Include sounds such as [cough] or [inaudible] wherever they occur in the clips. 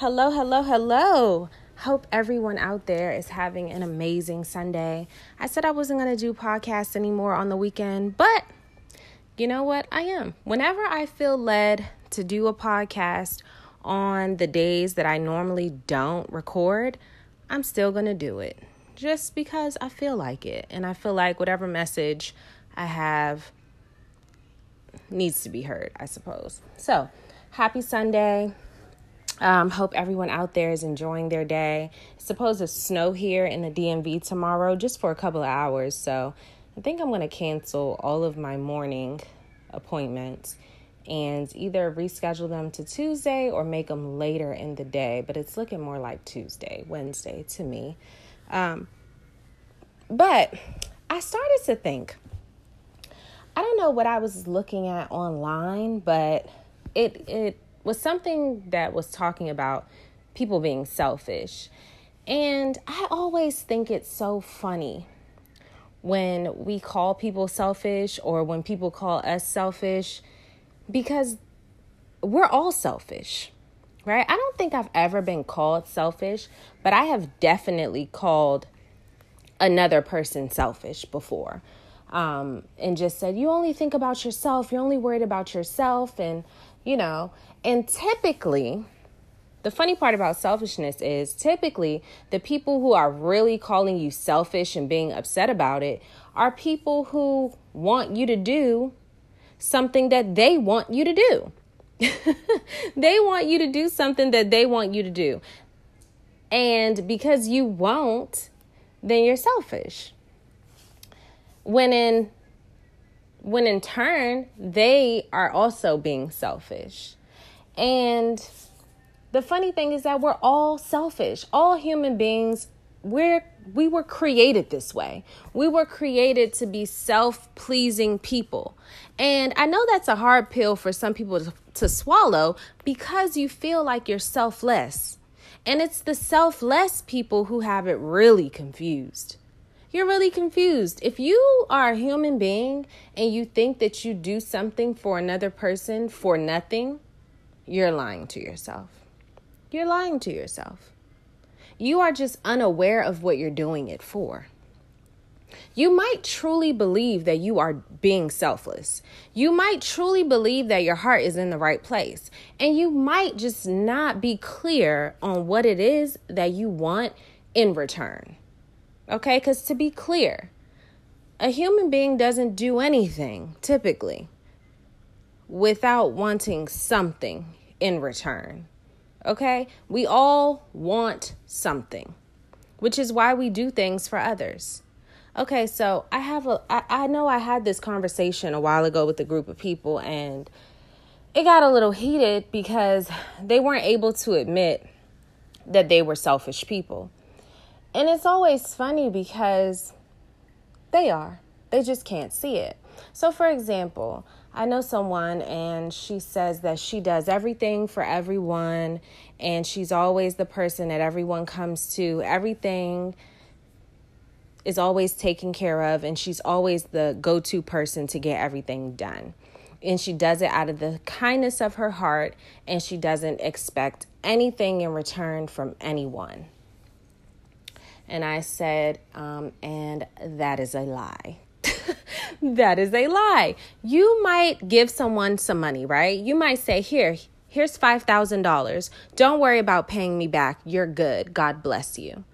Hello, hello, hello. Hope everyone out there is having an amazing Sunday. I said I wasn't going to do podcasts anymore on the weekend, but you know what? I am. Whenever I feel led to do a podcast on the days that I normally don't record, I'm still going to do it just because I feel like it. And I feel like whatever message I have needs to be heard, I suppose. So, happy Sunday. Um, hope everyone out there is enjoying their day. It's supposed to snow here in the DMV tomorrow just for a couple of hours. So I think I'm going to cancel all of my morning appointments and either reschedule them to Tuesday or make them later in the day. But it's looking more like Tuesday, Wednesday to me. Um, but I started to think I don't know what I was looking at online, but it it was something that was talking about people being selfish. And I always think it's so funny when we call people selfish or when people call us selfish because we're all selfish, right? I don't think I've ever been called selfish, but I have definitely called another person selfish before. Um, and just said, You only think about yourself, you're only worried about yourself. And you know, and typically, the funny part about selfishness is typically the people who are really calling you selfish and being upset about it are people who want you to do something that they want you to do. [laughs] they want you to do something that they want you to do. And because you won't, then you're selfish. When in when in turn, they are also being selfish. And the funny thing is that we're all selfish. All human beings, we're we were created this way. We were created to be self-pleasing people. And I know that's a hard pill for some people to, to swallow because you feel like you're selfless. And it's the selfless people who have it really confused you're really confused. If you are a human being and you think that you do something for another person for nothing, you're lying to yourself. You're lying to yourself. You are just unaware of what you're doing it for. You might truly believe that you are being selfless. You might truly believe that your heart is in the right place. And you might just not be clear on what it is that you want in return. Okay, because to be clear, a human being doesn't do anything typically without wanting something in return. Okay, we all want something, which is why we do things for others. Okay, so I have a, I, I know I had this conversation a while ago with a group of people, and it got a little heated because they weren't able to admit that they were selfish people. And it's always funny because they are. They just can't see it. So, for example, I know someone and she says that she does everything for everyone and she's always the person that everyone comes to. Everything is always taken care of and she's always the go to person to get everything done. And she does it out of the kindness of her heart and she doesn't expect anything in return from anyone. And I said, um, and that is a lie. [laughs] that is a lie. You might give someone some money, right? You might say, here, here's $5,000. Don't worry about paying me back. You're good. God bless you.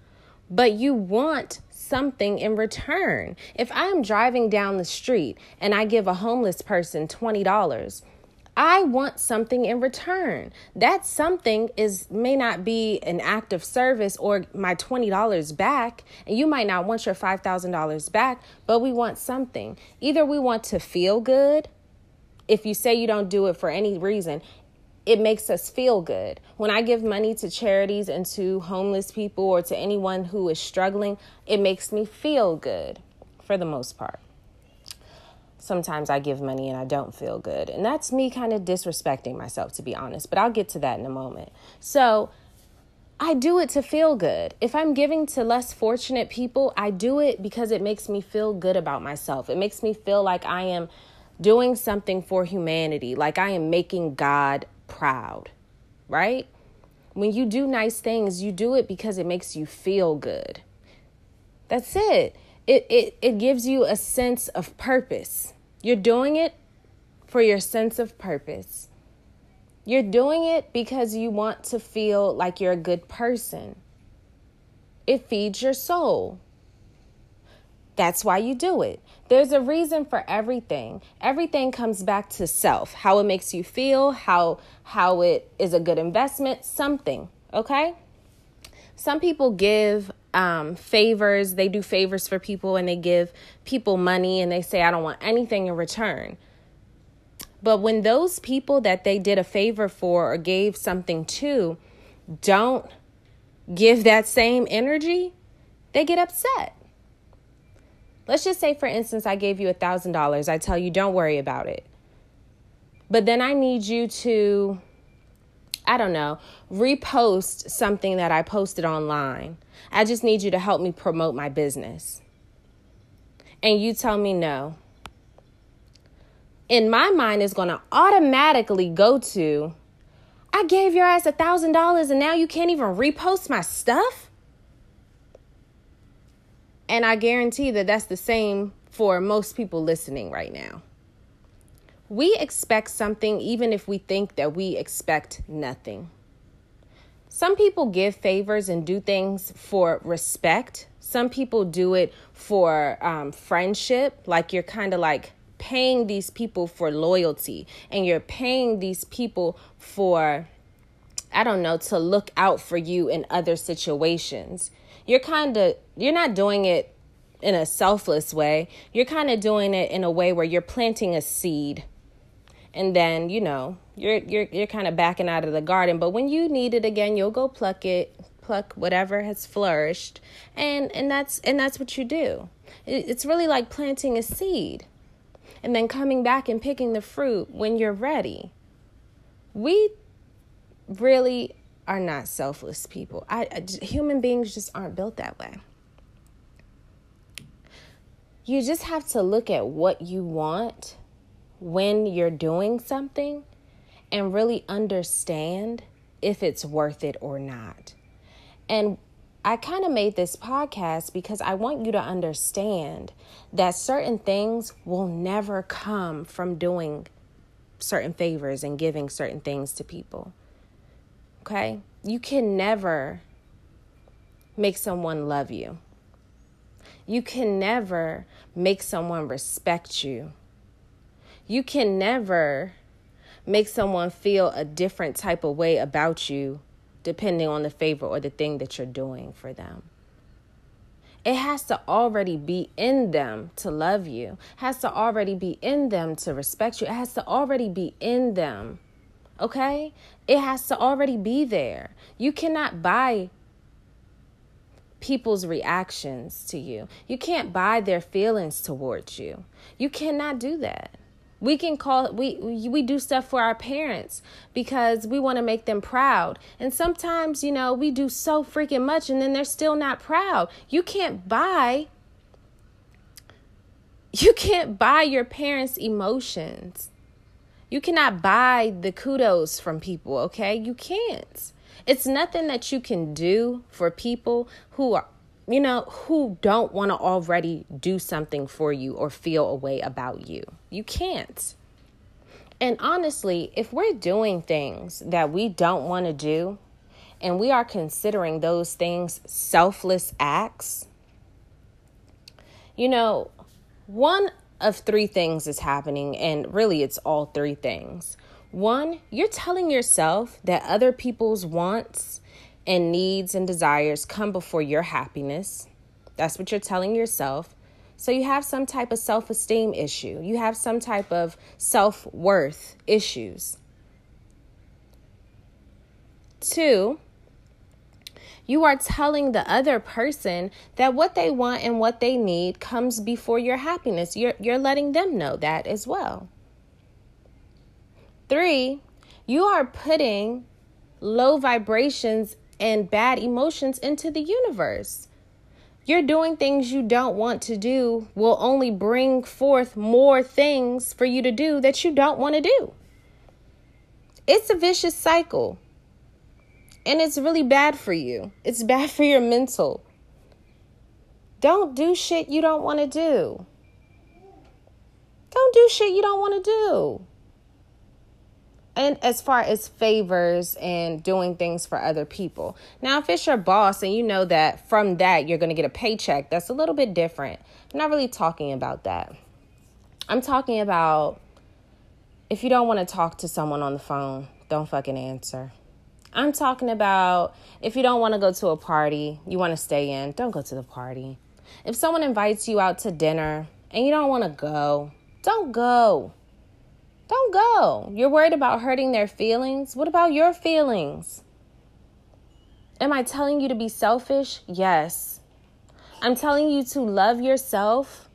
But you want something in return. If I am driving down the street and I give a homeless person $20, I want something in return. That something is may not be an act of service or my $20 back, and you might not want your $5,000 back, but we want something. Either we want to feel good. If you say you don't do it for any reason, it makes us feel good. When I give money to charities and to homeless people or to anyone who is struggling, it makes me feel good for the most part sometimes I give money and I don't feel good. And that's me kind of disrespecting myself, to be honest. But I'll get to that in a moment. So I do it to feel good. If I'm giving to less fortunate people, I do it because it makes me feel good about myself. It makes me feel like I am doing something for humanity, like I am making God proud, right? When you do nice things, you do it because it makes you feel good. That's it. It it it gives you a sense of purpose. You're doing it for your sense of purpose. You're doing it because you want to feel like you're a good person. It feeds your soul. That's why you do it. There's a reason for everything. Everything comes back to self, how it makes you feel, how how it is a good investment, something, okay? Some people give um, favors, they do favors for people and they give people money and they say, I don't want anything in return. But when those people that they did a favor for or gave something to don't give that same energy, they get upset. Let's just say, for instance, I gave you a $1,000. I tell you, don't worry about it. But then I need you to, I don't know, repost something that I posted online. I just need you to help me promote my business. And you tell me no in my mind is going to automatically go to I gave your ass a thousand dollars and now you can't even repost my stuff. And I guarantee that that's the same for most people listening right now. We expect something even if we think that we expect nothing. Some people give favors and do things for respect. Some people do it for um, friendship, like you're kind of like paying these people for loyalty and you're paying these people for I don't know to look out for you in other situations. You're kind of you're not doing it in a selfless way. You're kind of doing it in a way where you're planting a seed. And then, you know, you're you're you're kind of backing out of the garden, but when you need it again, you'll go pluck it, pluck whatever has flourished. And and that's and that's what you do. It's really like planting a seed and then coming back and picking the fruit when you're ready. We really are not selfless people. I, I human beings just aren't built that way. You just have to look at what you want when you're doing something and really understand if it's worth it or not. And I kind of made this podcast because I want you to understand that certain things will never come from doing certain favors and giving certain things to people. Okay? You can never make someone love you. You can never make someone respect you. You can never make someone feel a different type of way about you depending on the favor or the thing that you're doing for them. It has to already be in them to love you. It has to already be in them to respect you. It has to already be in them. Okay? It has to already be there. You cannot buy people's reactions to you. You can't buy their feelings towards you. You cannot do that. We can call we we do stuff for our parents because we want to make them proud. And sometimes, you know, we do so freaking much and then they're still not proud. You can't buy you can't buy your parents' emotions. You cannot buy the kudos from people, okay? You can't. It's nothing that you can do for people who are you know, who don't want to already do something for you or feel a way about you. You can't. And honestly, if we're doing things that we don't want to do, and we are considering those things selfless acts, you know, one of three things is happening, and really it's all three things. One, you're telling yourself that other people's wants and needs and desires come before your happiness. That's what you're telling yourself. So you have some type of self esteem issue, you have some type of self worth issues. Two, you are telling the other person that what they want and what they need comes before your happiness. You're, you're letting them know that as well. Three, you are putting low vibrations and bad emotions into the universe. You're doing things you don't want to do will only bring forth more things for you to do that you don't want to do. It's a vicious cycle. And it's really bad for you. It's bad for your mental. Don't do shit you don't want to do. Don't do shit you don't want to do. And as far as favors and doing things for other people. Now, if it's your boss and you know that from that you're going to get a paycheck, that's a little bit different. I'm not really talking about that. I'm talking about if you don't want to talk to someone on the phone, don't fucking answer. I'm talking about if you don't want to go to a party, you want to stay in, don't go to the party. If someone invites you out to dinner and you don't want to go, don't go. Don't go. You're worried about hurting their feelings. What about your feelings? Am I telling you to be selfish? Yes. I'm telling you to love yourself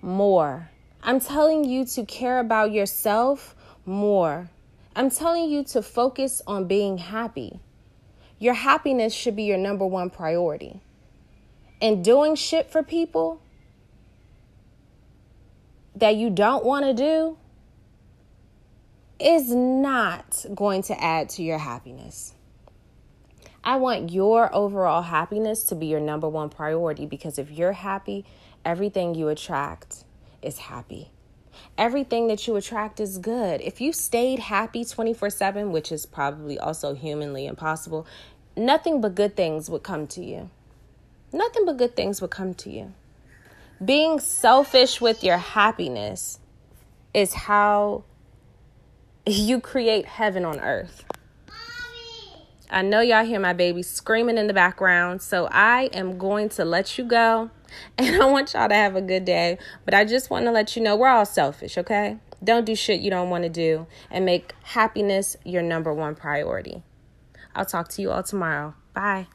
more. I'm telling you to care about yourself more. I'm telling you to focus on being happy. Your happiness should be your number one priority. And doing shit for people that you don't want to do is not going to add to your happiness. I want your overall happiness to be your number one priority because if you're happy, everything you attract is happy. Everything that you attract is good. If you stayed happy 24 7, which is probably also humanly impossible, nothing but good things would come to you. Nothing but good things would come to you. Being selfish with your happiness is how you create heaven on earth. I know y'all hear my baby screaming in the background, so I am going to let you go. [laughs] And I want y'all to have a good day. But I just want to let you know we're all selfish, okay? Don't do shit you don't want to do and make happiness your number one priority. I'll talk to you all tomorrow. Bye.